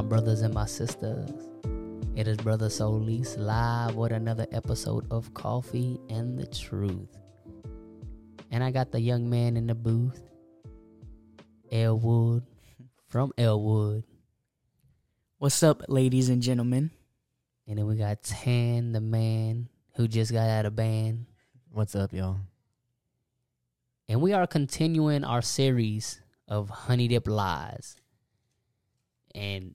my brothers and my sisters? It is Brother Solis live with another episode of Coffee and the Truth. And I got the young man in the booth, Elwood from Elwood. What's up, ladies and gentlemen? And then we got Tan, the man who just got out of band. What's up, y'all? And we are continuing our series of Honey Dip Lies. And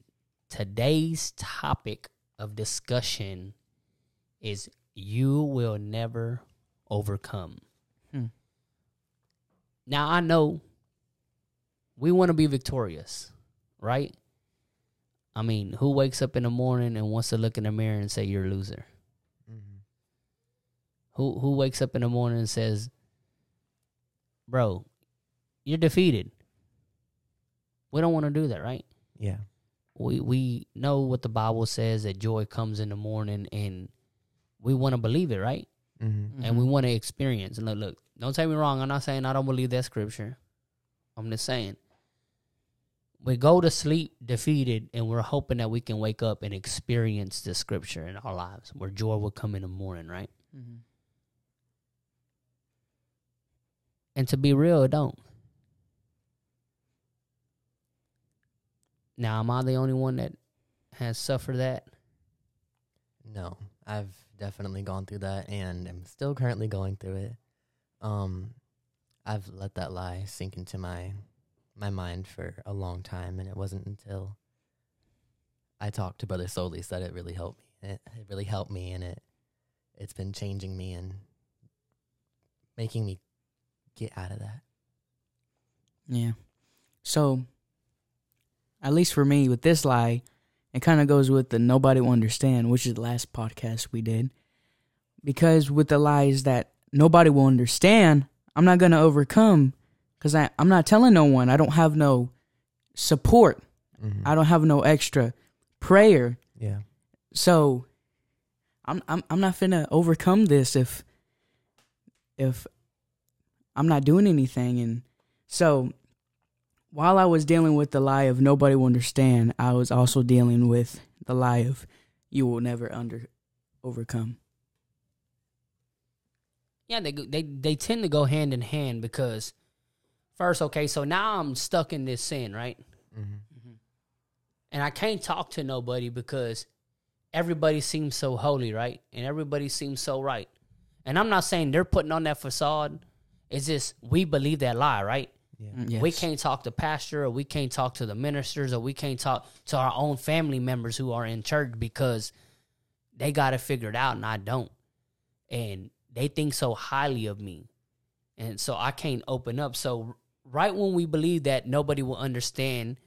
today's topic of discussion is You Will Never Overcome. Hmm. Now, I know we want to be victorious, right? I mean, who wakes up in the morning and wants to look in the mirror and say you're a loser? Mm-hmm. Who who wakes up in the morning and says, "Bro, you're defeated." We don't want to do that, right? Yeah. We we know what the Bible says that joy comes in the morning, and we want to believe it, right? Mm-hmm. And we want to experience. And look, look, don't take me wrong. I'm not saying I don't believe that scripture. I'm just saying we go to sleep defeated, and we're hoping that we can wake up and experience the scripture in our lives, where joy will come in the morning, right? Mm-hmm. And to be real, it don't. Now, am I the only one that has suffered that? No, I've definitely gone through that, and I'm still currently going through it. Um, I've let that lie sink into my my mind for a long time, and it wasn't until I talked to Brother Solis that it really helped me. It, it really helped me, and it it's been changing me and making me get out of that. Yeah. So, at least for me, with this lie, it kind of goes with the nobody will understand, which is the last podcast we did. Because with the lies that nobody will understand, I'm not going to overcome because I'm not telling no one. I don't have no support, Mm-hmm. I don't have no extra prayer. yeah. So, I'm I'm I'm not finna overcome this if if I'm not doing anything. And so, while I was dealing with the lie of nobody will understand, I was also dealing with the lie of you will never under overcome. Yeah, they go- they they tend to go hand in hand because first, okay, so now I'm stuck in this sin, right? Mm-hmm. And I can't talk to nobody because everybody seems so holy, right? And everybody seems so right. And I'm not saying they're putting on that facade. It's just we believe that lie, right? Yeah. Mm, Yes. We can't talk to pastor or we can't talk to the ministers or we can't talk to our own family members who are in church because they got it figured out and I don't. And they think so highly of me. And so I can't open up. So right when we believe that nobody will understand,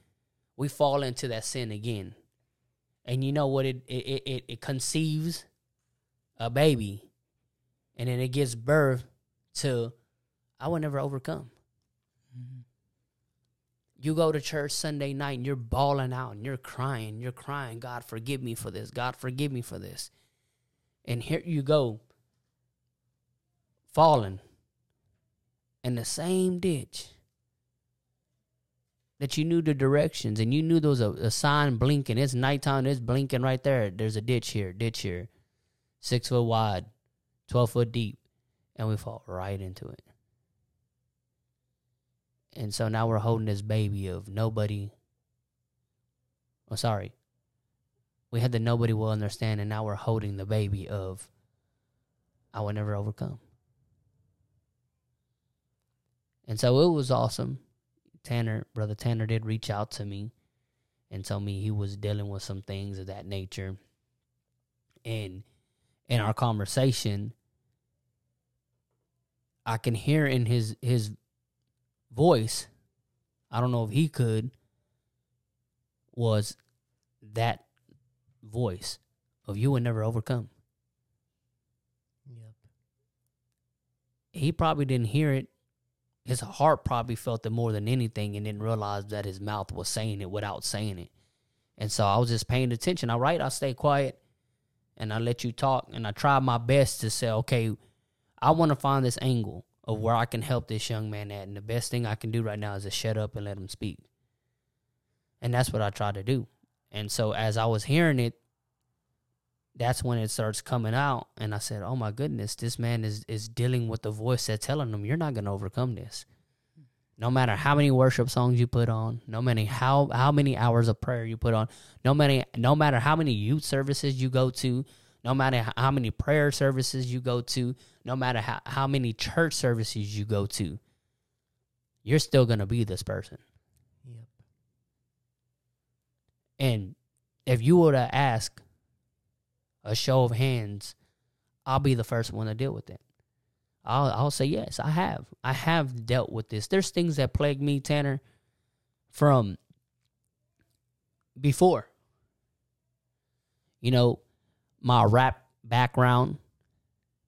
we fall into that sin again. And you know what it it it, it conceives a baby and then it gives birth to I will never overcome. Mm-hmm. You go to church Sunday night and you're bawling out and you're crying, you're crying, God forgive me for this, God forgive me for this. And here you go, falling in the same ditch that you knew the directions and you knew there was a, a sign blinking. It's nighttime, it's blinking right there. There's a ditch here, ditch here, six foot wide, 12 foot deep. And we fall right into it. And so now we're holding this baby of nobody. Oh, sorry. We had the nobody will understand, and now we're holding the baby of I will never overcome. And so it was awesome. Tanner, brother Tanner, did reach out to me and told me he was dealing with some things of that nature. And in our conversation, I can hear in his his voice, I don't know if he could, was that voice of you would never overcome. Yep. He probably didn't hear it. His heart probably felt it more than anything and didn't realize that his mouth was saying it without saying it. And so I was just paying attention. All right, I stay quiet and I let you talk and I tried my best to say, okay, I want to find this angle of where I can help this young man at. And the best thing I can do right now is to shut up and let him speak. And that's what I tried to do. And so as I was hearing it, that's when it starts coming out. And I said, Oh my goodness, this man is, is dealing with the voice that's telling him, You're not gonna overcome this. No matter how many worship songs you put on, no matter how how many hours of prayer you put on, no matter no matter how many youth services you go to, no matter how many prayer services you go to, no matter how, how many church services you go to, you're still gonna be this person. Yep. And if you were to ask a show of hands, I'll be the first one to deal with it. I'll I'll say yes, I have. I have dealt with this. There's things that plague me, Tanner, from before. You know, my rap background,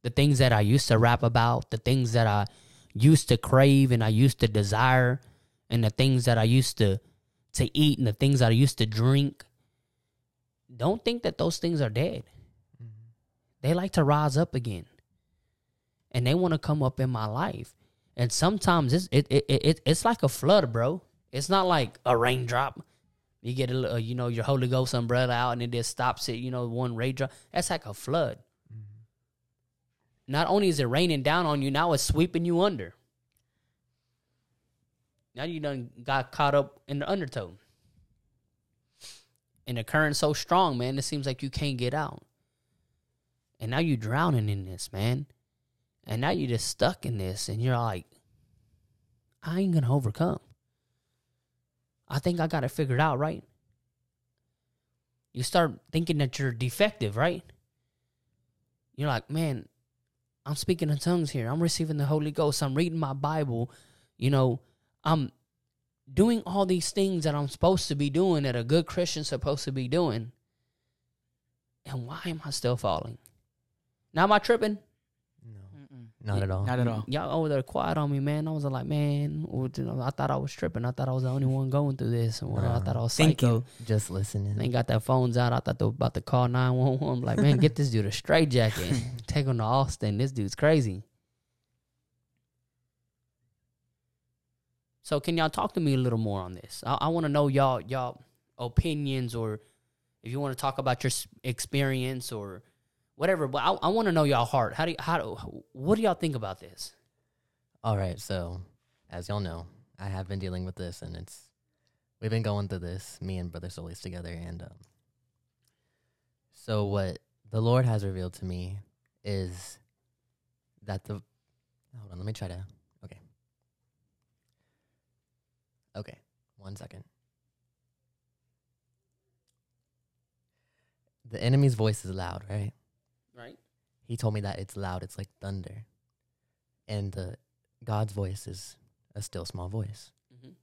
the things that I used to rap about, the things that I used to crave and I used to desire, and the things that I used to to eat and the things that I used to drink. Don't think that those things are dead. Mm-hmm. They like to rise up again. And they want to come up in my life. And sometimes it's it, it, it it's like a flood, bro. It's not like a raindrop. You get a little, uh, you know, your Holy Ghost umbrella out and it just stops it, you know, one raindrop. That's like a flood. Mm-hmm. Not only is it raining down on you, now it's sweeping you under. Now you done got caught up in the undertow. And the current's so strong, man, it seems like you can't get out. And now you're drowning in this, man. And now you're just stuck in this, and you're like, I ain't gonna overcome. I think I got it figured out, right? You start thinking that you're defective, right? You're like, man, I'm speaking in tongues here. I'm receiving the Holy Ghost. I'm reading my Bible. You know, I'm doing all these things that I'm supposed to be doing that a good Christian's supposed to be doing. And why am I still falling? Now am I tripping? No, not at all. Not at mm, all. Y'all over there quiet on me, man. I was like, man, what- you know, I thought I was tripping. I thought I was the only one going through this. And whatever. I thought I was Thinking. psycho. Just listening. They got their phones out. I thought they were about to call 911. I'm like, man, get this dude a straight jacket. Take him to Austin. This dude's crazy. So can y'all talk to me a little more on this? I, I want to know y'all y'all opinions or if you want to talk about your experience or whatever. But I, I want to know y'all heart. How do you, how do, what do y'all think about this? All right, so as y'all know, I have been dealing with this, and it's we've been going through this, me and Brother Solis together, and um, so what the Lord has revealed to me is that the hold on, let me try to okay, okay, one second. The enemy's voice is loud, right? Right. He told me that it's loud, it's like thunder, and the God's voice is a still small voice. Mhm.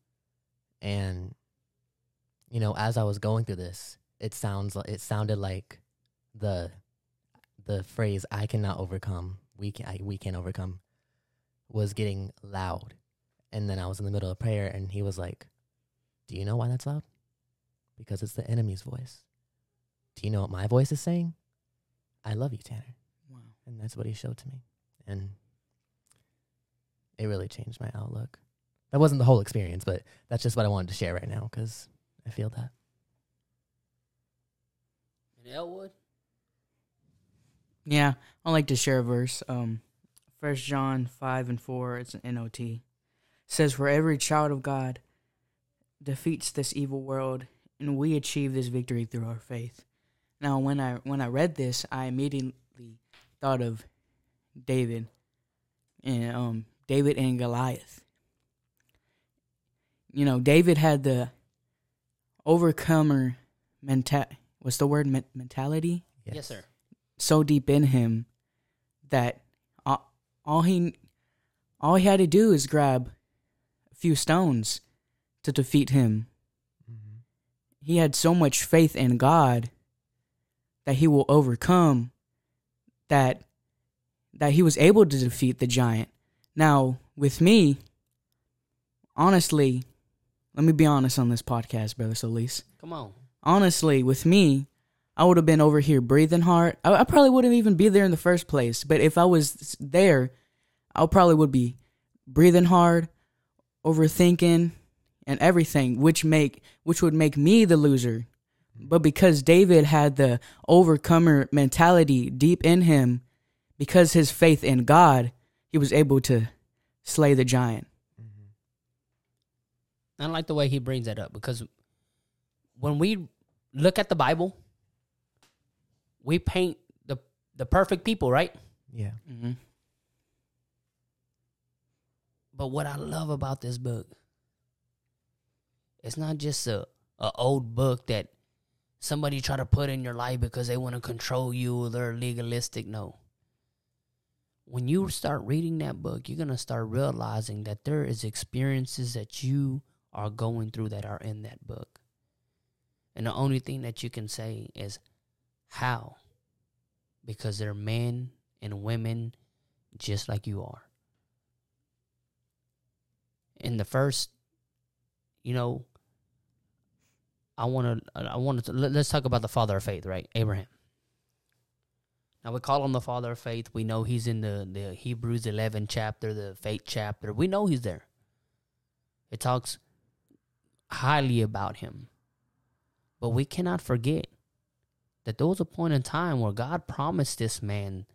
And you know, as I was going through this, it sounds like it sounded like the the phrase "I cannot overcome," we can I, we can't overcome, was getting loud. And then I was in the middle of prayer, and he was like, "Do you know why that's loud? Because it's the enemy's voice. Do you know what my voice is saying? I love you, Tanner." And that's what he showed to me and it really changed my outlook that wasn't the whole experience but that's just what i wanted to share right now because i feel that In Elwood? Yeah, I like to share a verse. Um, First John five and four. It's an NLT. says, "For every child of God defeats this evil world, and we achieve this victory through our faith." Now, when I when I read this, I immediately thought of David and um David and Goliath. You know, David had the overcomer mental. What's the word? Men- mentality Yes, sir. so deep in him that all, all he all he had to do is grab a few stones to defeat him. He had so much faith in God that he will overcome that that he was able to defeat the giant. Now, with me, honestly, let me be honest on this podcast, brother Solis Come on. honestly, with me, I would have been over here breathing hard. I, I probably wouldn't even be there in the first place. But if I was there, I probably would be breathing hard, overthinking, and everything, which make which would make me the loser. But because David had the overcomer mentality deep in him, because his faith in God, he was able to slay the giant. Mm-hmm. I like the way he brings that up because when we look at the Bible, we paint the the perfect people, right? Yeah. Mm-hmm. But what I love about this book, it's not just a, a old book that somebody try to put in your life because they want to control you they're legalistic. No. When you start reading that book, you're gonna start realizing that there is experiences that you are going through that are in that book. And the only thing that you can say is how? Because they're men and women just like you are. In the first, you know, I want to, I want to, let's talk about the father of faith, right? Abraham. Now we call him the father of faith. We know he's in the, the Hebrews 11 chapter, the faith chapter. We know he's there. It talks highly about him. But we cannot forget that there was a point in time where God promised this man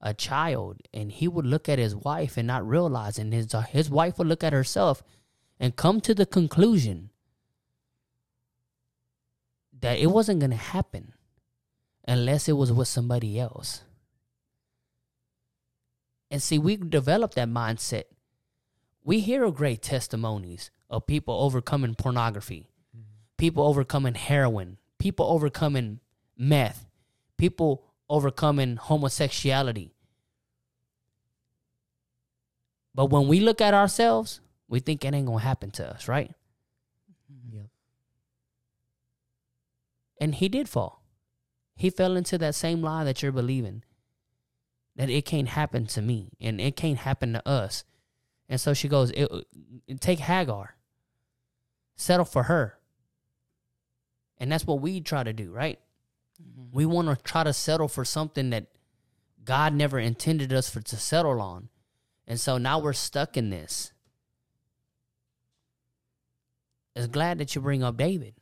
a child, and he would look at his wife and not realize, and his his wife would look at herself and come to the conclusion that it wasn't going to happen unless it was with somebody else. And see, we developed that mindset. We hear great testimonies of people overcoming pornography, mm-hmm. people overcoming heroin, people overcoming meth, people overcoming homosexuality. But when we look at ourselves, we think it ain't gonna happen to us, right? And he did fall. He fell into that same lie that you're believing. That it can't happen to me and it can't happen to us. And so she goes, it, uh, take Hagar. Settle for her. And that's what we try to do, right? Mm-hmm. We want to try to settle for something that God never intended us for to settle on. And so now we're stuck in this. It's glad that you bring up David.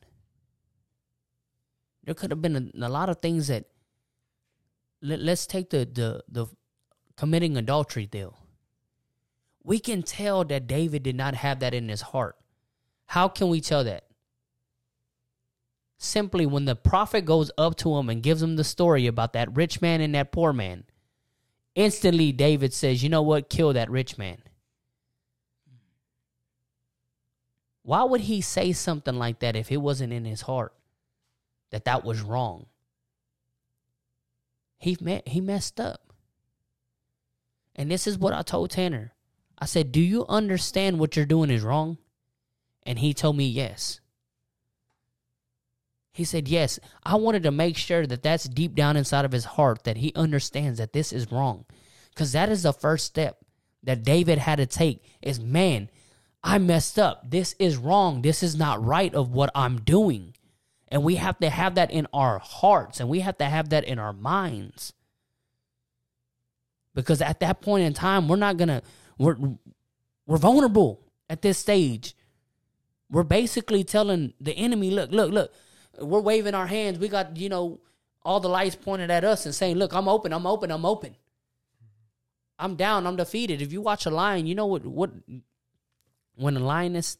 There could have been a, a lot of things that let, let's take the, the the committing adultery deal. We can tell that David did not have that in his heart. How can we tell that? Simply when the prophet goes up to him and gives him the story about that rich man and that poor man, instantly David says, You know what? Kill that rich man. Why would he say something like that if it wasn't in his heart that that was wrong? He, met, he messed up. And this is what I told Tanner. I said, Do you understand what you're doing is wrong? And he told me yes. He said, Yes. I wanted to make sure that that's deep down inside of his heart that he understands that this is wrong. Because that is the first step that David had to take is, man, I messed up. This is wrong. This is not right of what I'm doing. And we have to have that in our hearts and we have to have that in our minds. Because at that point in time, we're not going to, we're, we're vulnerable at this stage. We're basically telling the enemy, look, look, look, we're waving our hands. We got, you know, all the lights pointed at us and saying, look, I'm open, I'm open, I'm open. I'm down, I'm defeated. If you watch a lion, you know what, what, when a lioness,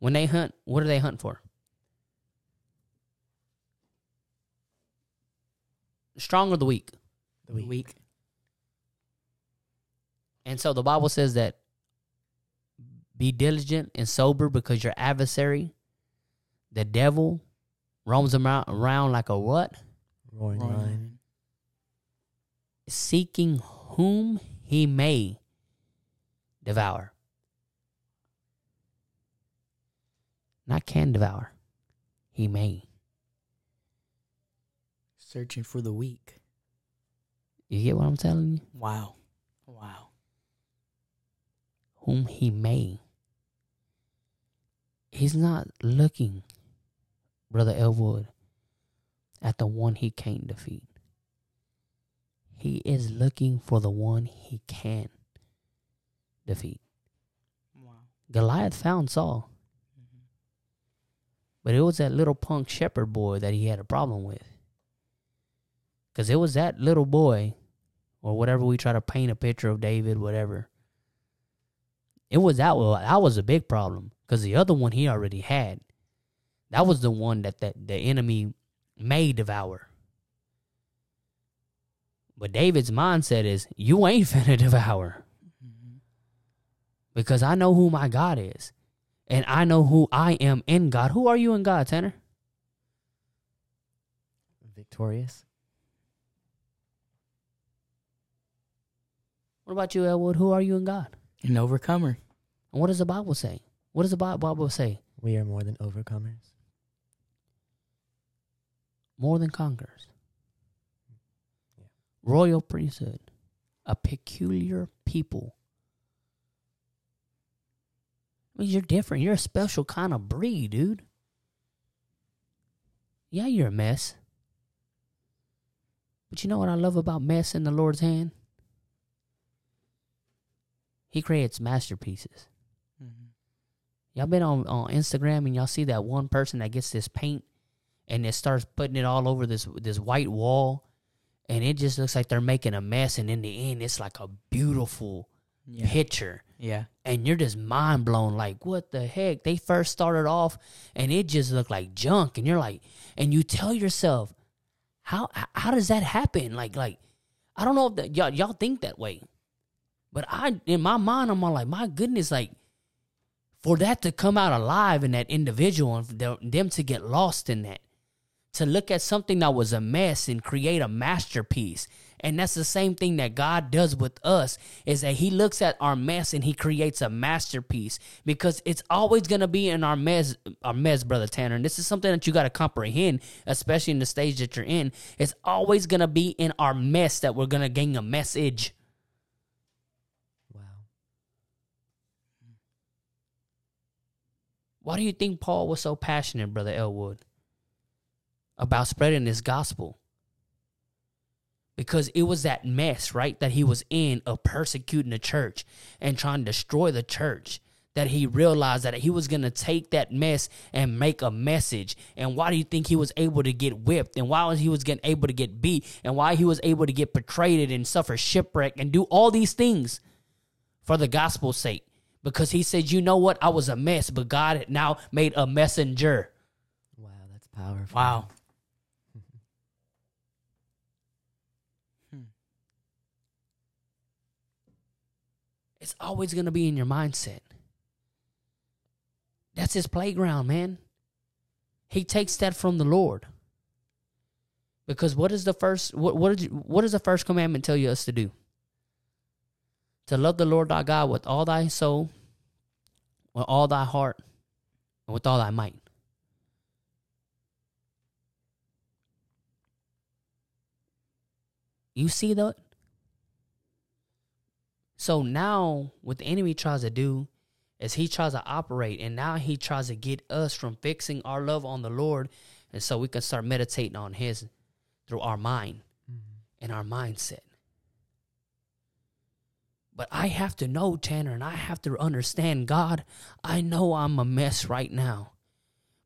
when they hunt, what do they hunt for? Strong or the weak? The weak. Weak. And so the Bible says that be diligent and sober because your adversary, the devil, roams around, around like a what? Roaring Roaring lion. lion. Seeking whom he may devour. Not can devour. He may. Searching for the weak. You get what I'm telling you? Wow. Wow. whom he may. He's not looking, Brother Elwood, at the one he can't defeat. He is looking for the one he can defeat. Wow. Goliath found Saul. Mm-hmm. But it was that little punk shepherd boy that he had a problem with. Because it was that little boy, or whatever we try to paint a picture of David, whatever. It was that well, that was a big problem. Because the other one he already had. That was the one that, that the enemy may devour. But David's mindset is, you ain't finna devour. Mm-hmm. Because I know who my God is. And I know who I am in God. Who are you in God, Tanner? Victorious. What about you, Elwood? Who are you in God? An overcomer. And what does the Bible say? What does the Bible say? We are more than overcomers. More than conquerors. Yeah. Royal priesthood. A peculiar people. I mean, you're different. You're a special kind of breed, dude. Yeah, you're a mess. But you know what I love about mess in the Lord's hand? He creates masterpieces. Mm-hmm. Y'all been on, on Instagram and y'all see that one person that gets this paint and it starts putting it all over this this white wall and it just looks like they're making a mess and in the end it's like a beautiful Yeah. picture Yeah. and you're just mind blown like what the heck they first started off and it just looked like junk and you're like and you tell yourself how how does that happen like like i don't know if that, y'all, y'all think that way but i in my mind i'm all like my goodness like for that to come out alive in that individual and them- to get lost in that to look at something that was a mess and create a masterpiece. And that's the same thing that god does with us is that he looks at our mess and he creates a masterpiece because it's always going to be in our mess our mess brother tanner. And this is something that you got to comprehend especially in the stage that you're in. It's always going to be in our mess that we're going to gain a message Wow. Why do you think paul was so passionate brother elwood about spreading this gospel because it was that mess, right, that he was in of persecuting the church and trying to destroy the church. That he realized that he was going to take that mess and make a message. And why do you think he was able to get whipped? And why was he was getting able to get beat? And why he was able to get betrayed and suffer shipwreck and do all these things for the gospel's sake? Because he said, you know what? I was a mess, but God had now made a messenger. Wow, that's powerful. Wow. Hmm. It's always going to be in your mindset. That's his playground, man. He takes that from the Lord. Because what is the first what what, did you, what does the first commandment tell you us to do? To love the Lord thy God with all thy soul, with all thy heart, and with all thy might. You see that? So now what the enemy tries to do is he tries to operate and now he tries to get us from fixing our love on the Lord and so we can start meditating on his through our mind mm-hmm. and our mindset. But I have to know, Tanner, and I have to understand, God, I know I'm a mess right now.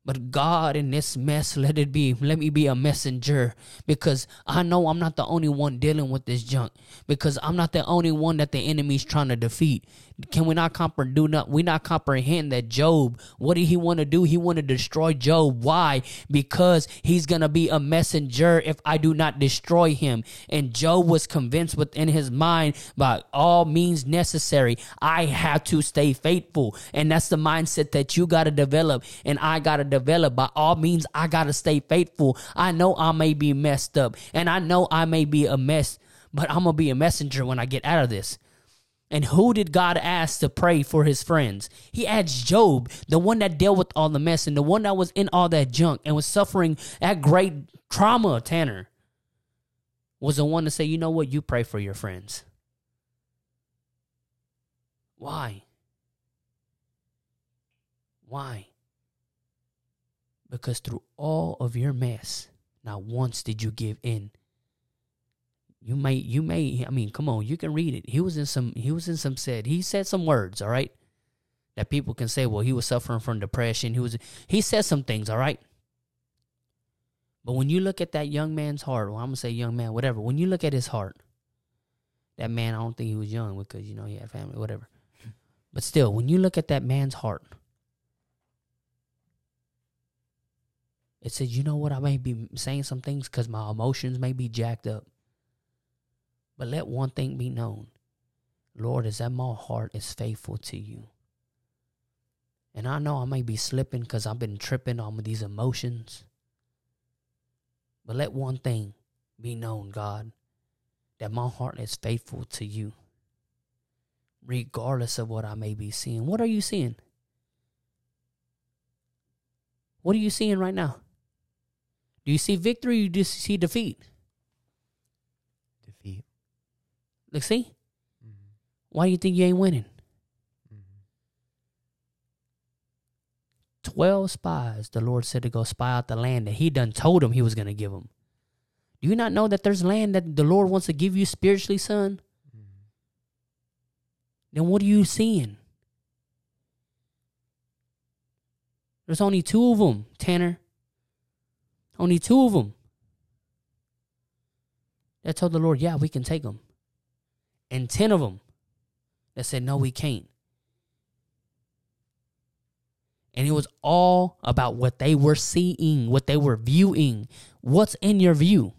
But God, in this mess, let it be. Let me be a messenger because I know I'm not the only one dealing with this junk. Because I'm not the only one that the enemy's trying to defeat. Can we not comprehend? Do not we not comprehend that Job? What did he want to do? He want to destroy Job. Why? Because he's gonna be a messenger if I do not destroy him. And Job was convinced within his mind by all means necessary. I have to stay faithful, and that's the mindset that you gotta develop, and I gotta develop. By all means, I gotta stay faithful. I know I may be messed up, and I know I may be a mess, but I'm gonna be a messenger when I get out of this. And who did God ask to pray for his friends? He asked Job, the one that dealt with all the mess and the one that was in all that junk and was suffering that great trauma, Tanner, was the one to say, you know what, you pray for your friends. Why? Why? Because through all of your mess, not once did you give in you may you may i mean come on you can read it he was in some he was in some said he said some words all right that people can say, well, he was suffering from depression. He was he said some things, all right? But when you look at that young man's heart, well, I'm gonna say young man, whatever. When you look at his heart, that man, I don't think he was young because you know he had family, whatever. But still, when you look at that man's heart, it says, you know what, I may be saying some things because my emotions may be jacked up. But let one thing be known. Lord, is that my heart is faithful to you. And I know I may be slipping because I've been tripping on these emotions. But let one thing be known, God, that my heart is faithful to you, regardless of what I may be seeing. What are you seeing? What are you seeing right now? Do you see victory or do you see defeat? Defeat. Look, see? Mm-hmm. Why do you think you ain't winning? Mm-hmm. Twelve spies, the Lord said to go spy out the land that He done told him He was going to give them. Do you not know that there's land that the Lord wants to give you spiritually, son? Mm-hmm. Then what are you seeing? There's only two of them, Tanner. Only two of them. That told the Lord, yeah, we can take them. And ten of them that said, no, we can't. And it was all about what they were seeing, what they were viewing. What's in your view?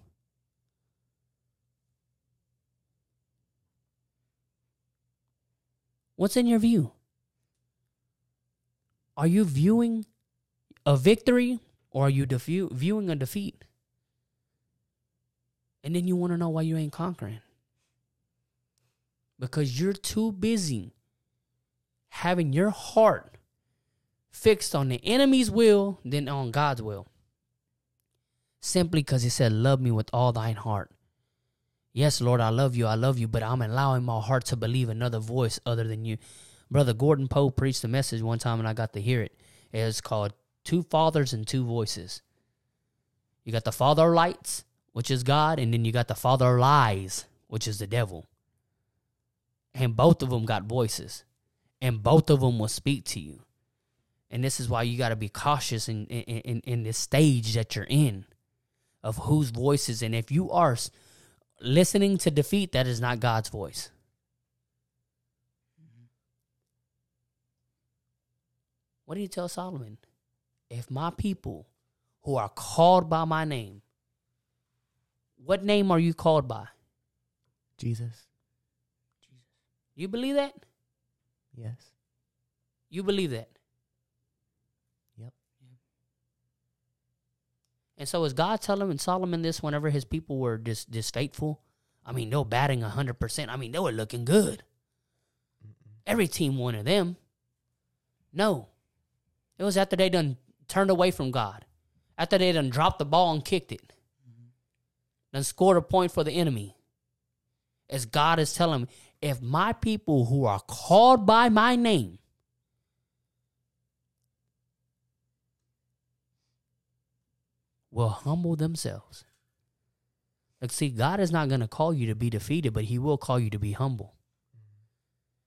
What's in your view? Are you viewing a victory or are you defu- viewing a defeat? And then you want to know why you ain't conquering. Because you're too busy having your heart fixed on the enemy's will than on God's will. Simply because he said, Love me with all thine heart. Yes, Lord, I love you, I love you, but I'm allowing my heart to believe another voice other than you. Brother Gordon Poe preached a message one time and I got to hear it. It's called Two Fathers and Two Voices. You got the Father Lights, which is God, and then you got the Father Lies, which is the devil. And both of them got voices, and both of them will speak to you. And this is why you got to be cautious in, in, in, in this stage that you're in of whose voices. And if you are listening to defeat, that is not God's voice. What did he tell Solomon? If my people who are called by my name, what name are you called by? Jesus. Jesus. You believe that? Yes. You believe that? Yep. And so is God telling Solomon this whenever his people were dis disfaithful? I mean, they were batting hundred percent. I mean, they were looking good. Every team wanted them. No. It was after they done turned away from God. After they done dropped the ball and kicked it. Done scored a point for the enemy. As God is telling me, if my people who are called by my name will humble themselves. Like, see, God is not going to call you to be defeated, but He will call you to be humble.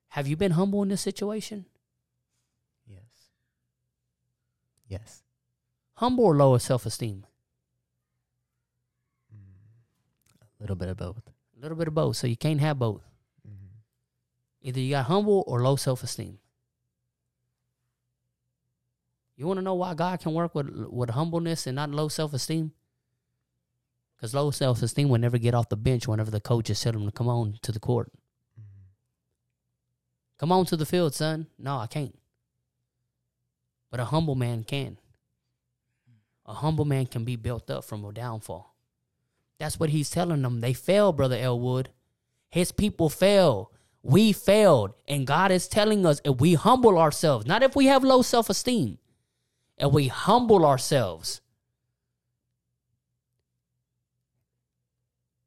Have you been humble in this situation? Yes. Yes. Humble or low self esteem? Mm. A little bit of both. A little bit of both. So you can't have both. Mm-hmm. Either you got humble or low self esteem. You want to know why God can work with with humbleness and not low self esteem? Because low self esteem will never get off the bench whenever the coaches tell him to come on to the court. Mm-hmm. Come on to the field, son. No, I can't. But a humble man can. A humble man can be built up from a downfall. That's what he's telling them. They fell, Brother Elwood. His people failed. We failed. And God is telling us if we humble ourselves, not if we have low self esteem, if we humble ourselves,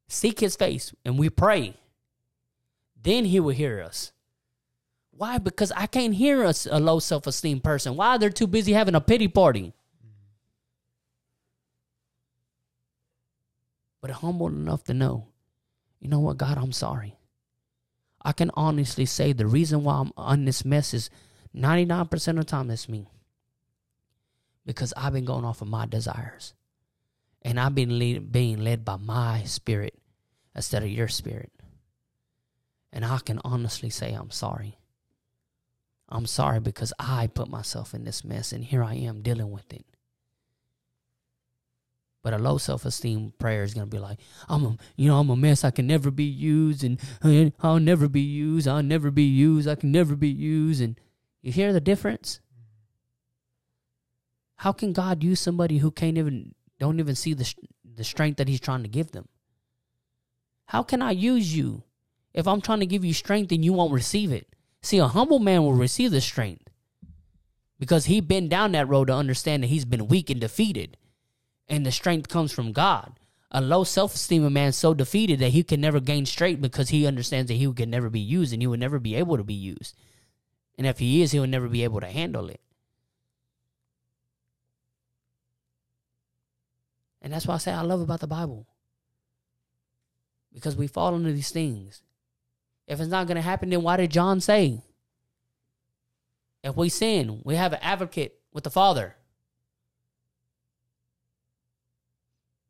seek his face, and we pray, then he will hear us. Why? Because I can't hear a, a low self esteem person. Why? They're too busy having a pity party. But humble enough to know, you know what, God, I'm sorry. I can honestly say the reason why I'm on this mess is 99% of the time, it's me. Because I've been going off of my desires. And I've been lead, being led by my spirit instead of your spirit. And I can honestly say I'm sorry. I'm sorry because I put myself in this mess and here I am dealing with it. But a low self esteem prayer is gonna be like, I'm a you know, I'm a mess, I can never be used and I'll never be used, I'll never be used, I can never be used and you hear the difference? How can God use somebody who can't even don't even see the the strength that he's trying to give them? How can I use you if I'm trying to give you strength and you won't receive it? See, a humble man will receive the strength because he's been down that road to understand that he's been weak and defeated, and the strength comes from God. A low self esteem man so defeated that he can never gain strength because he understands that he can never be used and he will never be able to be used. And if he is, he will never be able to handle it. And that's why I say I love about the Bible. Because we fall into these things. If it's not going to happen, then why did John say? If we sin, we have an advocate with the Father.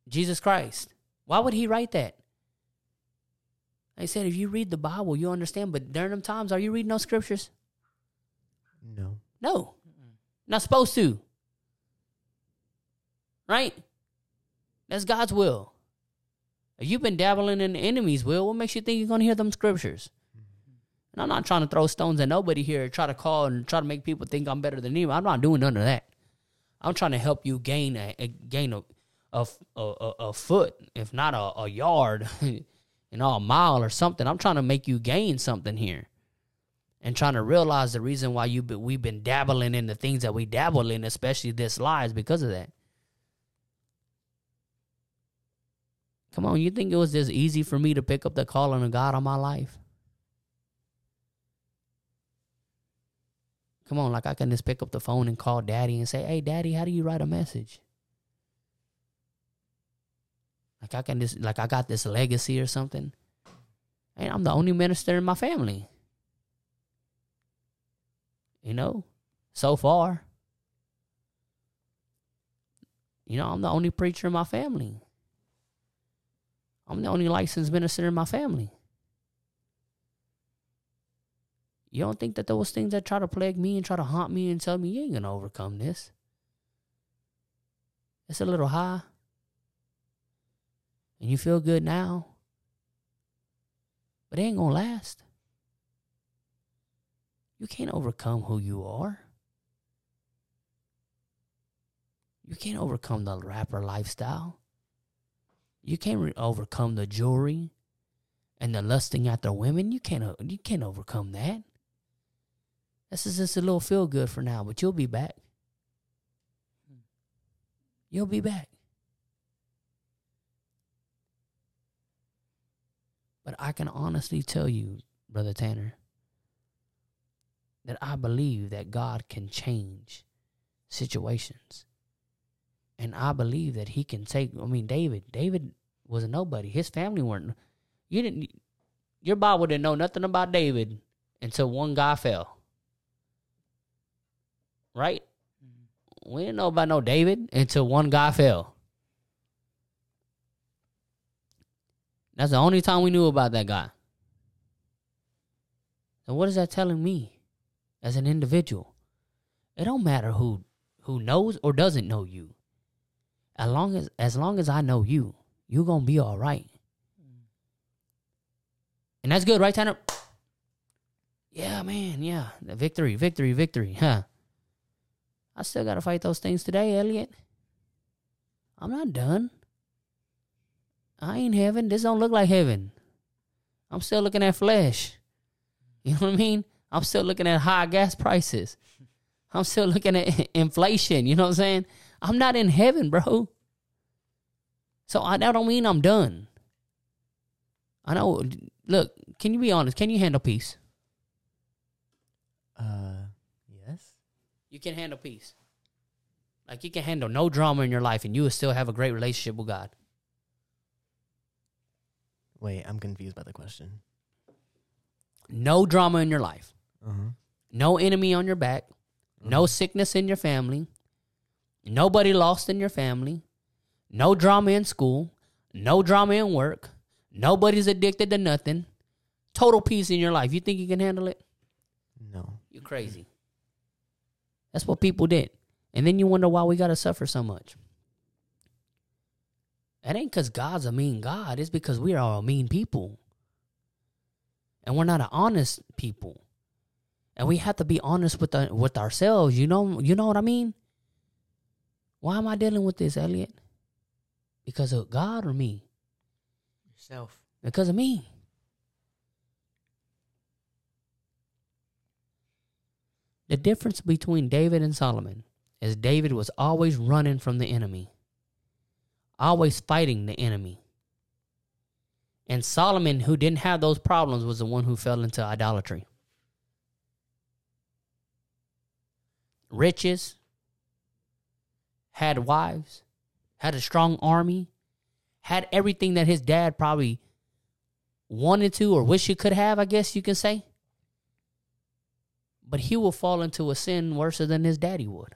Jesus Christ. Why would he write that? I said, if you read the Bible, you understand. But during them times, are you reading those scriptures? No. No. Not supposed to. Right? That's God's will. You've been dabbling in the enemy's will, what makes you think you're going to hear them scriptures? And I'm not trying to throw stones at nobody here, try to call and try to make people think I'm better than you. I'm not doing none of that. I'm trying to help you gain a, a gain a a, a, a foot, if not a, a yard, you know, a mile or something. I'm trying to make you gain something here, and trying to realize the reason why you we've been dabbling in the things that we dabble in, especially this lie, is because of that. Come on, you think it was this easy for me to pick up the calling of God on my life? Come on, like I can just pick up the phone and call daddy and say, Hey, daddy, how do you write a message? Like I can just, like I got this legacy or something. And I'm the only minister in my family. You know, so far. You know, I'm the only preacher in my family. I'm the only licensed minister in my family. You don't think that those things that try to plague me and try to haunt me and tell me you ain't gonna overcome this? It's a little high. And you feel good now. But it ain't gonna last. You can't overcome who you are. You can't overcome the rapper lifestyle. You can't overcome the jewelry and the lusting after women. You can't. Uh, you can't overcome that. This is just a little feel good for now, but you'll be back. You'll be back. But I can honestly tell you, Brother Tanner, that I believe that God can change situations. And I believe that he can take I mean David, David was a nobody. His family weren't you didn't your Bible didn't know nothing about David until one guy fell. Right? Mm-hmm. We didn't know about no David until one guy fell. That's the only time we knew about that guy. And what is that telling me as an individual? It don't matter who who knows or doesn't know you. As long as as long as I know you, you're gonna be all right. And that's good, right, Tanner? Yeah, man, yeah. Victory, victory, victory, huh? I still gotta fight those things today, Elliot. I'm not done. I ain't heaven. This don't look like heaven. I'm still looking at flesh. You know what I mean? I'm still looking at high gas prices. I'm still looking at inflation. You know what I'm saying? I'm not in heaven, bro. So I, that don't mean I'm done. I know. Look, can you be honest? Can you handle peace? Uh, yes. You can handle peace. Like you can handle no drama in your life, and you will still have a great relationship with God. Wait, I'm confused by the question. No drama in your life. Uh huh. no enemy on your back, no sickness in your family, nobody lost in your family, no drama in school, no drama in work, nobody's addicted to nothing, total peace in your life. You think you can handle it? No. You're crazy. That's what people did. And then you wonder why we got to suffer so much. It ain't because God's a mean God. It's because we are a mean people. And we're not an honest people. And we have to be honest with the, with ourselves. You know, you know what I mean? Why am I dealing with this, Elliot? Because of God or me? Yourself. Because of me. The difference between David and Solomon is David was always running from the enemy, always fighting the enemy. And Solomon, who didn't have those problems, was the one who fell into idolatry. Riches, had wives, had a strong army, had everything that his dad probably wanted to or wish he could have, I guess you can say. But he will fall into a sin worse than his daddy would.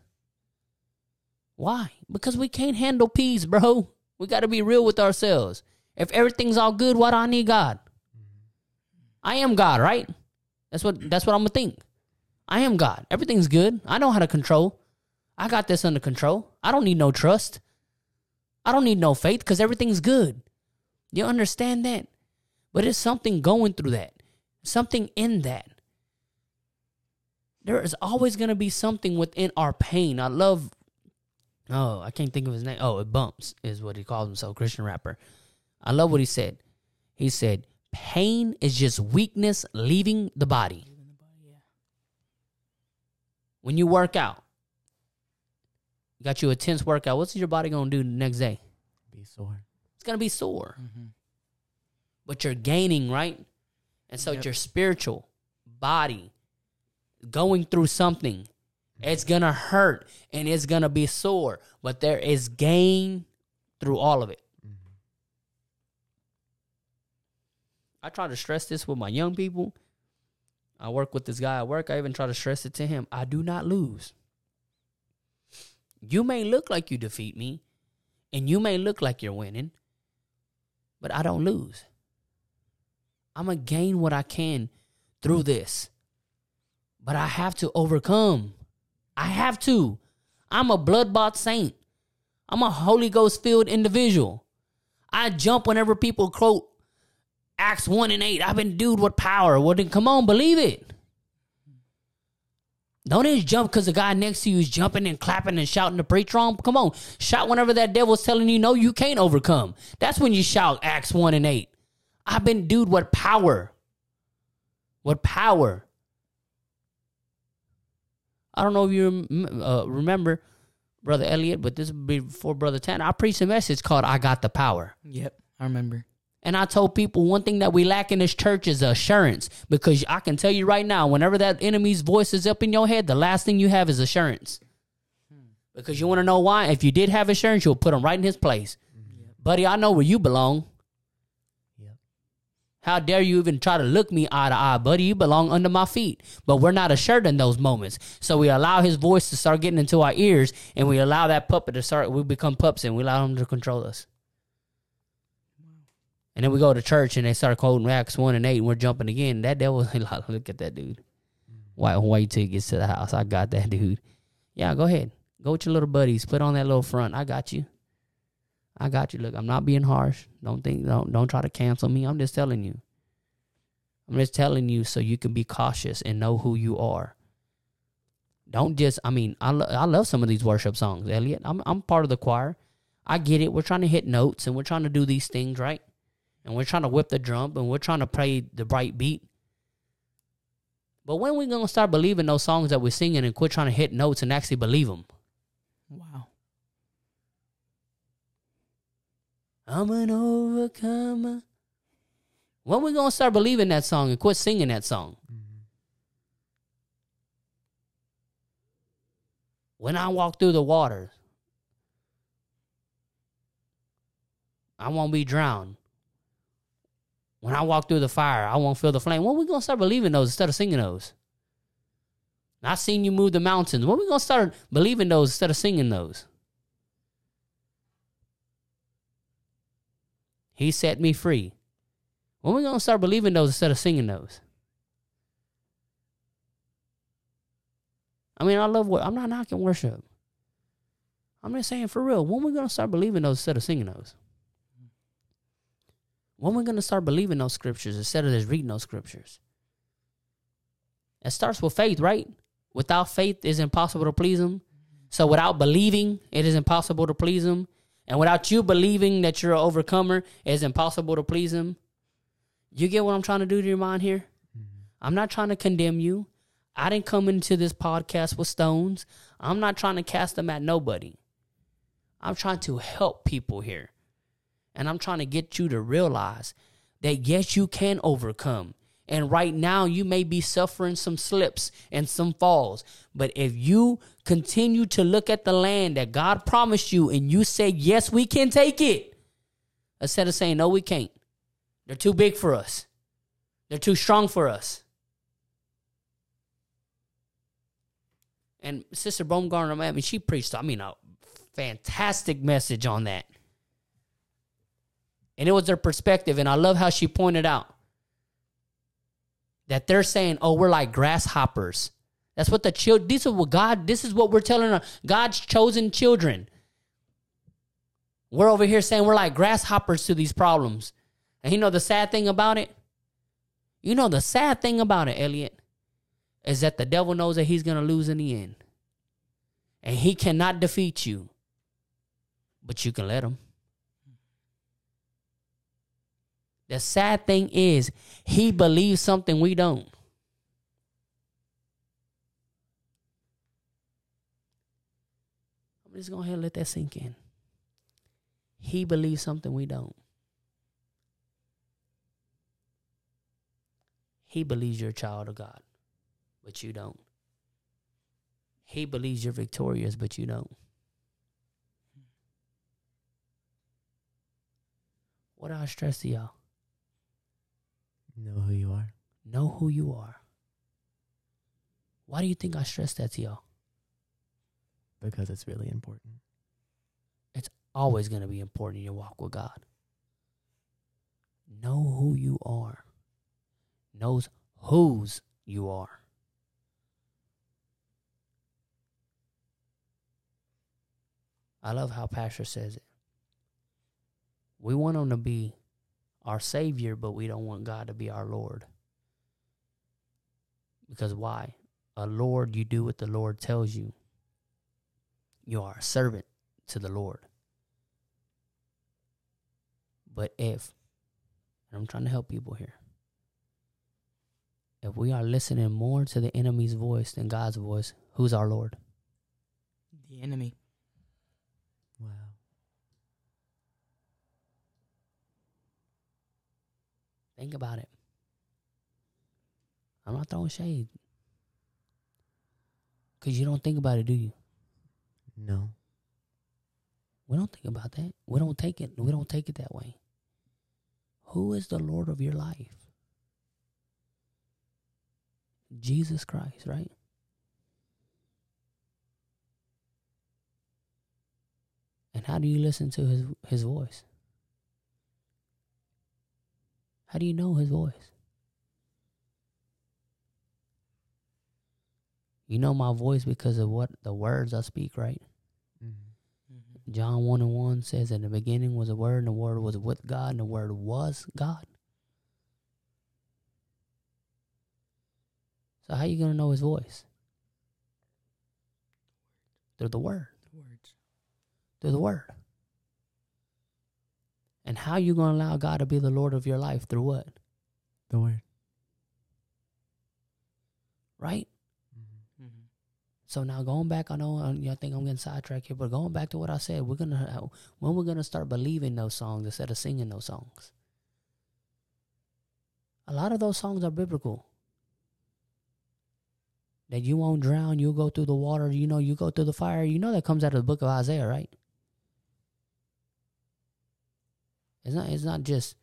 Why? Because we can't handle peace, bro. We got to be real with ourselves. If everything's all good, why do I need God? I am God, right? That's what that's what I'm gonna think. I am God. Everything's good. I know how to control. I got this under control. I don't need no trust. I don't need no faith because everything's good. You understand that? But it's something going through that, something in that. There is always going to be something within our pain. I love, oh, I can't think of his name. Oh, it Bumps is what he calls himself, Christian rapper. I love what he said. He said, pain is just weakness leaving the body. When you work out, you got you a tense workout, what's your body going to do the next day? Be sore. It's going to be sore. Mm-hmm. But you're gaining, right? And so Yep. your spiritual body going through something. It's going to hurt and it's going to be sore, but there is gain through all of it. Mm-hmm. I try to stress this with my young people. I work with this guy at work. I even try to stress it to him. I do not lose. You may look like you defeat me, and you may look like you're winning, but I don't lose. I'm going to gain what I can through this. But I have to overcome. I have to. I'm a blood bought saint. I'm a Holy Ghost filled individual. I jump whenever people quote Acts 1 and 8. I've been dude with power. Well, then come on, believe it. Don't just jump because the guy next to you is jumping and clapping and shouting the preach wrong. Come on, shout whenever that devil's telling you no, you can't overcome. That's when you shout Acts 1 and 8. I've been dude what power. What power. I don't know if you uh, remember, Brother Elliot, but this would be before Brother Tanner. I preached a message called I Got the Power. Yep, I remember. And I told people one thing that we lack in this church is assurance. Because I can tell you right now, whenever that enemy's voice is up in your head, the last thing you have is assurance. Because you want to know why? If you did have assurance, you'll put him right in his place. Buddy, I know where you belong. Yep. How dare you even try to look me eye to eye, buddy? You belong under my feet. But we're not assured in those moments. So we allow his voice to start getting into our ears, and we allow that puppet to start, we become pups, and we allow him to control us. And then we go to church and they start quoting Acts 1 and 8, and we're jumping again. That devil, like, look at that dude. Till he gets to the house. I got that dude. Yeah, go ahead. Go with your little buddies. Put on that little front. I got you. I got you. Look, I'm not being harsh. Don't think don't don't try to cancel me. I'm just telling you. I'm just telling you so you can be cautious and know who you are. Don't just I mean, I lo- I love some of these worship songs, Elliot. I'm I'm part of the choir. I get it. We're trying to hit notes and we're trying to do these things, right? And we're trying to whip the drum and we're trying to play the right beat. But when we going to start believing those songs that we're singing and quit trying to hit notes and actually believe them? Wow. I'm an overcomer. When we gonna start believing that song and quit singing that song? Mm-hmm. When I walk through the waters, I won't be drowned. When I walk through the fire, I won't feel the flame. When we gonna start believing those instead of singing those? I seen you move the mountains. When we gonna start believing those instead of singing those? He set me free. When we gonna start believing those instead of singing those? I mean, I love what I'm not knocking worship. I'm just saying for real. When we gonna start believing those instead of singing those? When we're gonna start believing those scriptures instead of just reading those scriptures? It starts with faith, right? Without faith, it's impossible to please Him. So without believing, it is impossible to please Him. And without you believing that you're an overcomer, it's impossible to please Him. You get what I'm trying to do to your mind here? Mm-hmm. I'm not trying to condemn you. I didn't come into this podcast with stones. I'm not trying to cast them at nobody. I'm trying to help people here. And I'm trying to get you to realize that yes, you can overcome. And right now, you may be suffering some slips and some falls. But if you continue to look at the land that God promised you and you say, yes, we can take it, instead of saying, no, we can't, they're too big for us, they're too strong for us. And Sister Baumgartner, I mean, she preached, I mean, a fantastic message on that. And it was their perspective. And I love how she pointed out that they're saying, oh, we're like grasshoppers. That's what the children, this is what God, this is what we're telling our, God's chosen children. We're over here saying we're like grasshoppers to these problems. And you know the sad thing about it? You know the sad thing about it, Elliot, is that the devil knows that he's going to lose in the end. And he cannot defeat you, but you can let him. The sad thing is, he believes something we don't. I'm just going to let that sink in. He believes something we don't. He believes you're a child of God, but you don't. He believes you're victorious, but you don't. What do I stress to y'all? Know who you are. Know who you are. Why do you think I stress that to y'all? Because it's really important. It's always going to be important in your walk with God. Know who you are. Knows whose you are. I love how Pastor says it. We want him to be our Savior, but we don't want God to be our Lord. Because why? A Lord, you do what the Lord tells you. You are a servant to the Lord. But if, and I'm trying to help people here, if we are listening more to the enemy's voice than God's voice, who's our Lord? The enemy. Wow. Think about it. I'm not throwing shade. Because you don't think about it, do you? No. We don't think about that. We don't take it. We don't take it that way. Who is the Lord of your life? Jesus Christ, right? And how do you listen to his his voice? How do you know his voice? You know my voice because of what the words I speak, right? Mm-hmm. John 1 and 1 says, In the beginning was a word, and the word was with God, and the word was God. So how you gonna know his voice? Through the word. The words. Through the word. And how you gonna allow God to be the Lord of your life? Through what? The word. Right? Mm-hmm. Mm-hmm. So now going back, I know I think I'm getting sidetracked here, but going back to what I said, we're gonna when we're gonna start believing those songs instead of singing those songs. A lot of those songs are biblical. That you won't drown, you'll go through the water, you know, you go through the fire. You know that comes out of the book of Isaiah, right? It's not it's not just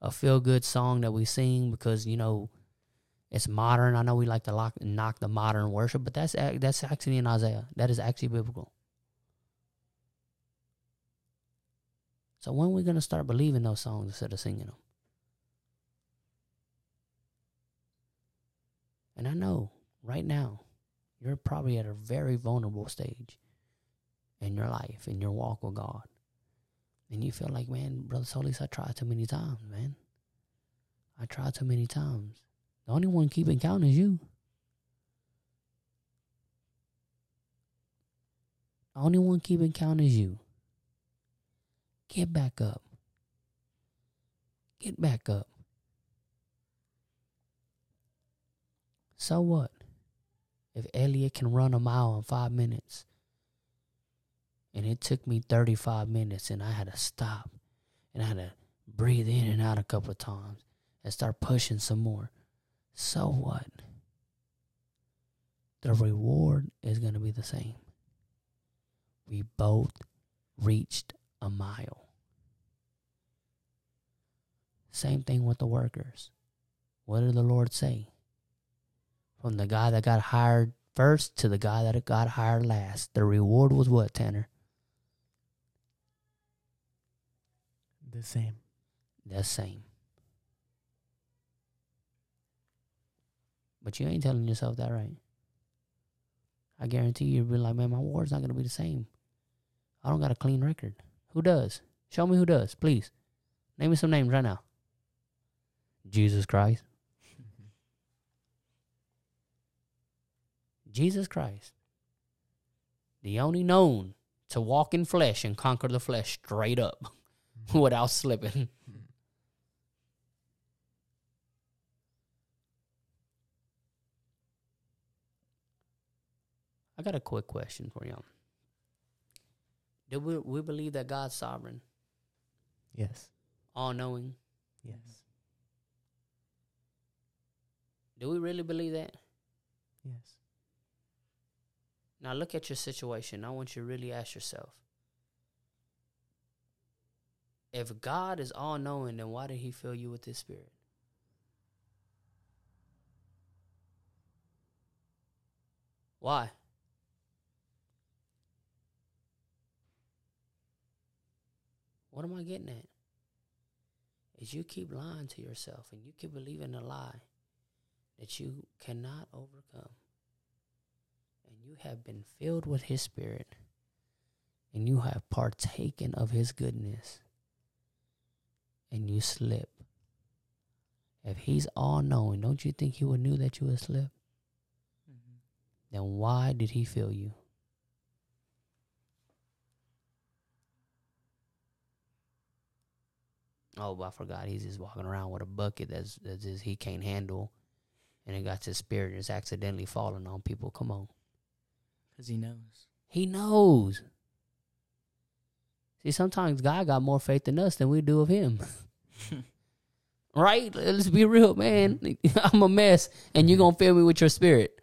a feel good song that we sing because, you know, It's modern. I know we like to lock, knock the modern worship, but that's that's actually in Isaiah. That is actually biblical. So when are we gonna start believing those songs instead of singing them? And I know right now you're probably at a very vulnerable stage in your life, in your walk with God. And you feel like, man, Brother Solis, I tried too many times, man. I tried too many times. The only one keeping count is you. The only one keeping count is you. Get back up. Get back up. So what? If Elliot can run a mile in five minutes, and it took me 35 minutes, and I had to stop, and I had to breathe in and out a couple of times, and start pushing some more. So what? The reward is going to be the same. We both reached a mile. Same thing with the workers. What did the Lord say? From the guy that got hired first to the guy that got hired last, the reward was what, Tanner? The same. The same. But you ain't telling yourself that right. I guarantee you, you'll be like, man, my ward's not going to be the same. I don't got a clean record. Who does? Show me who does, please. Name me some names right now. Jesus Christ. Jesus Christ. The only known to walk in flesh and conquer the flesh straight up without slipping. I got a quick question for y'all. Do we, we believe that God's sovereign, Yes. all knowing? Yes. Do we really believe that? Yes. Now look at your situation. I want you to really ask yourself. If God is all knowing, then why did he fill you with his spirit? Why? What am I getting at? Is you keep lying to yourself and you keep believing a lie that you cannot overcome. And you have been filled with his spirit and you have partaken of his goodness and you slip. If he's all knowing, don't you think he would knew that you would slip? Mm-hmm. Then why did he fill you? Oh, I forgot. He's just walking around with a bucket that's, that's just he can't handle, and it got his spirit is accidentally falling on people. Come on, Because he knows. he knows. See, sometimes God got more faith in us than we do of Him. right? Let's be real, man. Mm-hmm. I'm a mess, and you're mm-hmm. gonna fill me with your spirit.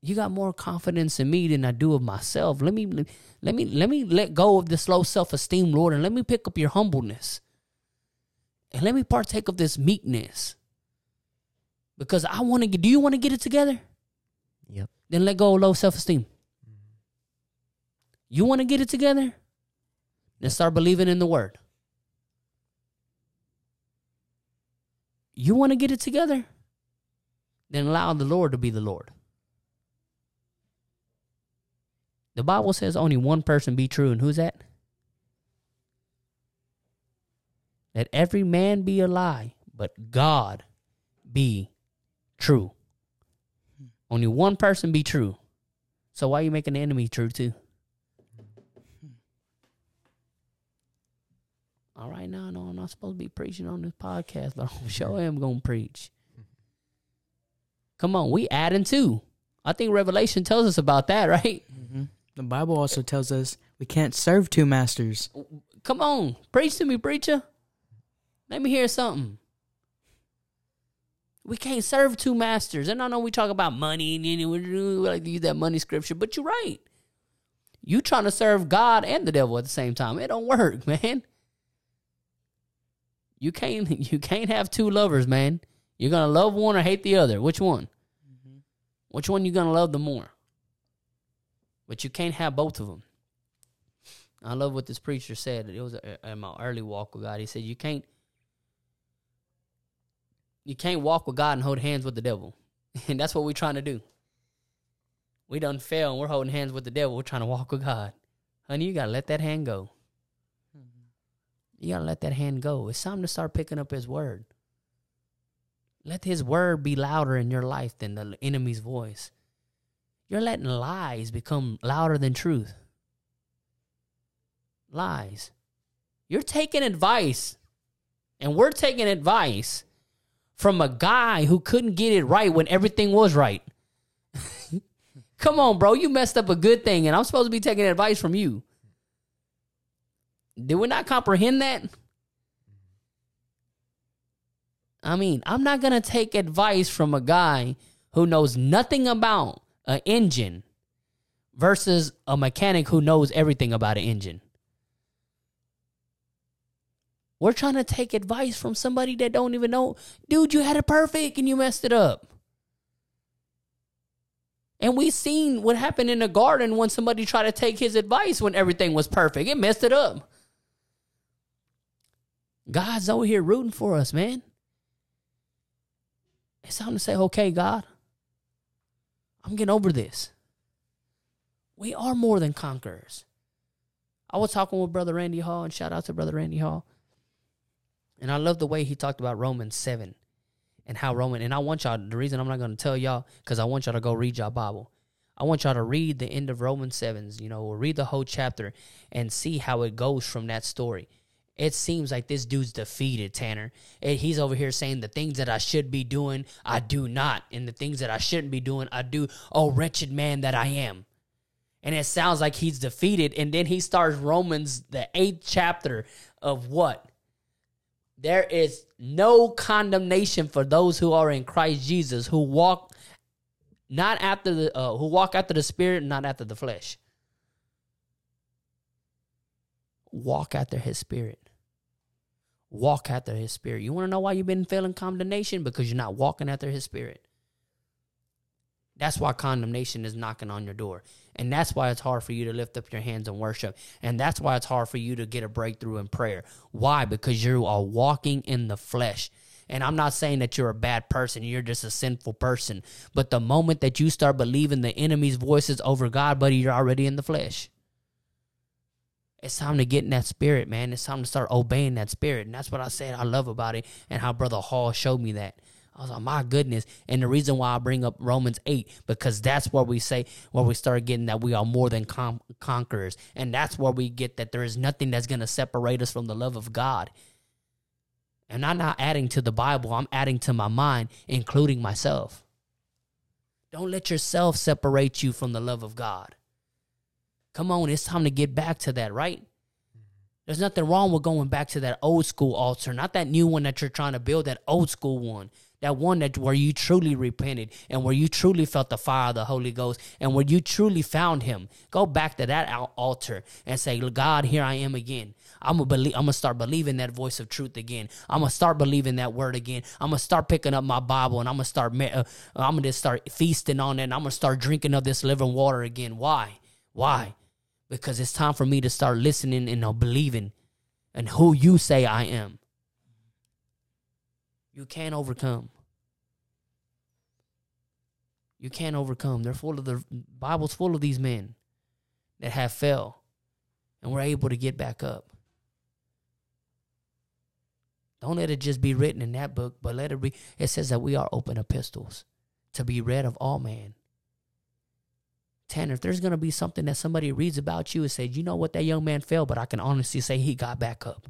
You got more confidence in me than I do of myself. Let me, let me, let me let go of this low self esteem, Lord, and let me pick up your humbleness, and let me partake of this meekness. Because I want to get. Do you want to get it together? Yep. Then let go of low self esteem. Mm-hmm. You want to get it together? Then start believing in the word. You want to get it together? Then allow the Lord to be the Lord. The Bible says only one person be true, and who's that? Let every man be a lie, but God be true. Only one person be true. So why are you making the enemy true too? All right, now, I know I'm not supposed to be preaching on this podcast, but I'm sure I am going to preach. Come on, we adding too. I think Revelation tells us about that, right? hmm The Bible also tells us we can't serve two masters. Come on, preach to me, preacher. Let me hear something. We can't serve two masters. And I know we talk about money and you know, we like to use that money scripture, but you're right. You trying to serve God and the devil at the same time. It don't work, man. You can't you can't have two lovers, man. You're gonna love one or hate the other. Which one? Which one you gonna love the more? But you can't have both of them. I love what this preacher said. It was uh, in my early walk with God. He said you can't you can't walk with God and hold hands with the devil. And that's what we're trying to do. We done fail and we're holding hands with the devil. We're trying to walk with God. Honey, you gotta let that hand go. You gotta let that hand go. It's time to start picking up his word. Let his word be louder in your life than the enemy's voice. You're letting lies become louder than truth. Lies. You're taking advice, and we're taking advice from a guy who couldn't get it right when everything was right. Come on, bro. You messed up a good thing, and I'm supposed to be taking advice from you. Did we not comprehend that? I mean, I'm not going to take advice from a guy who knows nothing about an engine versus a mechanic who knows everything about an engine. We're trying to take advice from somebody that don't even know, dude, you had it perfect and you messed it up. And we seen what happened in the garden when somebody tried to take his advice when everything was perfect. It messed it up. God's over here rooting for us, man. It's time to say, okay, God, I'm getting over this. We are more than conquerors. I was talking with Brother Randy Hall, and shout out to Brother Randy Hall. And I love the way he talked about Romans 7 and how Roman, and I want y'all, the reason I'm not going to tell y'all, because I want y'all to go read y'all Bible. I want y'all to read the end of Romans 7's, you know, read the whole chapter and see how it goes from that story. It seems like this dude's defeated, Tanner. And he's over here saying the things that I should be doing, I do not. And the things that I shouldn't be doing, I do. Oh, wretched man that I am. And it sounds like he's defeated. And then he starts Romans, the eighth chapter of what? There is no condemnation for those who are in Christ Jesus, who walk not after the uh, who walk after the spirit, not after the flesh. Walk after his spirit. Walk after his spirit. You want to know why you've been feeling condemnation? Because you're not walking after his spirit. That's why condemnation is knocking on your door. And that's why it's hard for you to lift up your hands and worship. And that's why it's hard for you to get a breakthrough in prayer. Why? Because you are walking in the flesh. And I'm not saying that you're a bad person, you're just a sinful person. But the moment that you start believing the enemy's voices over God, buddy, you're already in the flesh. It's time to get in that spirit, man. It's time to start obeying that spirit. And that's what I said I love about it and how Brother Hall showed me that. I was like, my goodness. And the reason why I bring up Romans 8, because that's where we say, where we start getting that we are more than con- conquerors. And that's where we get that there is nothing that's going to separate us from the love of God. And I'm not adding to the Bible, I'm adding to my mind, including myself. Don't let yourself separate you from the love of God. Come on, it's time to get back to that, right? There's nothing wrong with going back to that old school altar, not that new one that you're trying to build, that old school one that one that where you truly repented and where you truly felt the fire of the Holy Ghost and where you truly found Him. Go back to that altar and say, God, here I am again. I'm gonna believe. I'm gonna start believing that voice of truth again. I'm gonna start believing that word again. I'm gonna start picking up my Bible and I'm gonna start. Uh, I'm gonna start feasting on it. and I'm gonna start drinking of this living water again. Why? Why? Because it's time for me to start listening and uh, believing and who you say I am. You can't overcome. You can't overcome. They're full of the Bible's full of these men that have fell and were able to get back up. Don't let it just be written in that book, but let it be. It says that we are open epistles to be read of all man. Tanner, if there's going to be something that somebody reads about you and says, you know what, that young man fell, but I can honestly say he got back up.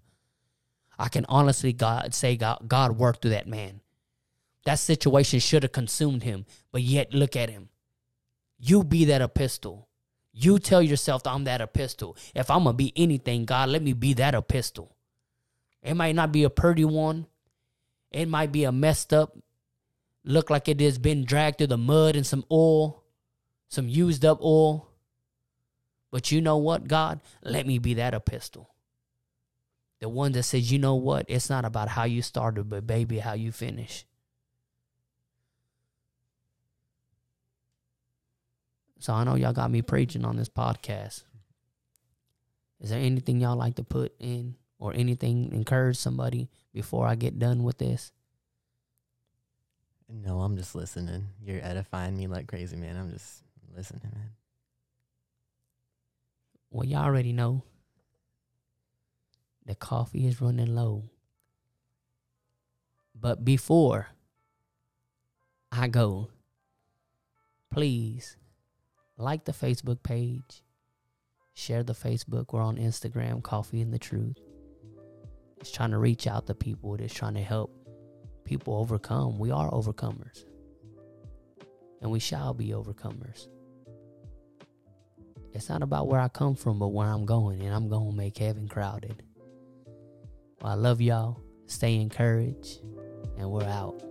I can honestly God say God, God worked through that man. That situation should have consumed him, but yet look at him. You be that epistle. You tell yourself that I'm that epistle. If I'm gonna be anything, God, let me be that epistle. It might not be a pretty one. It might be a messed up, look like it has been dragged through the mud and some oil, some used up oil. But you know what, God? Let me be that epistle. The one that says, you know what? It's not about how you started, but baby, how you finish. So I know y'all got me preaching on this podcast. Is there anything y'all like to put in or anything encourage somebody before I get done with this? No, I'm just listening. You're edifying me like crazy, man. I'm just listening, man. Well, y'all already know the coffee is running low. But before I go, please like the Facebook page, share the Facebook. We're on Instagram, Coffee and the Truth. It's trying to reach out to people. It's trying to help people overcome. We are overcomers. And we shall be overcomers. It's not about where I come from, but where I'm going, and I'm going to make heaven crowded. Well, I love y'all. Stay encouraged, and we're out.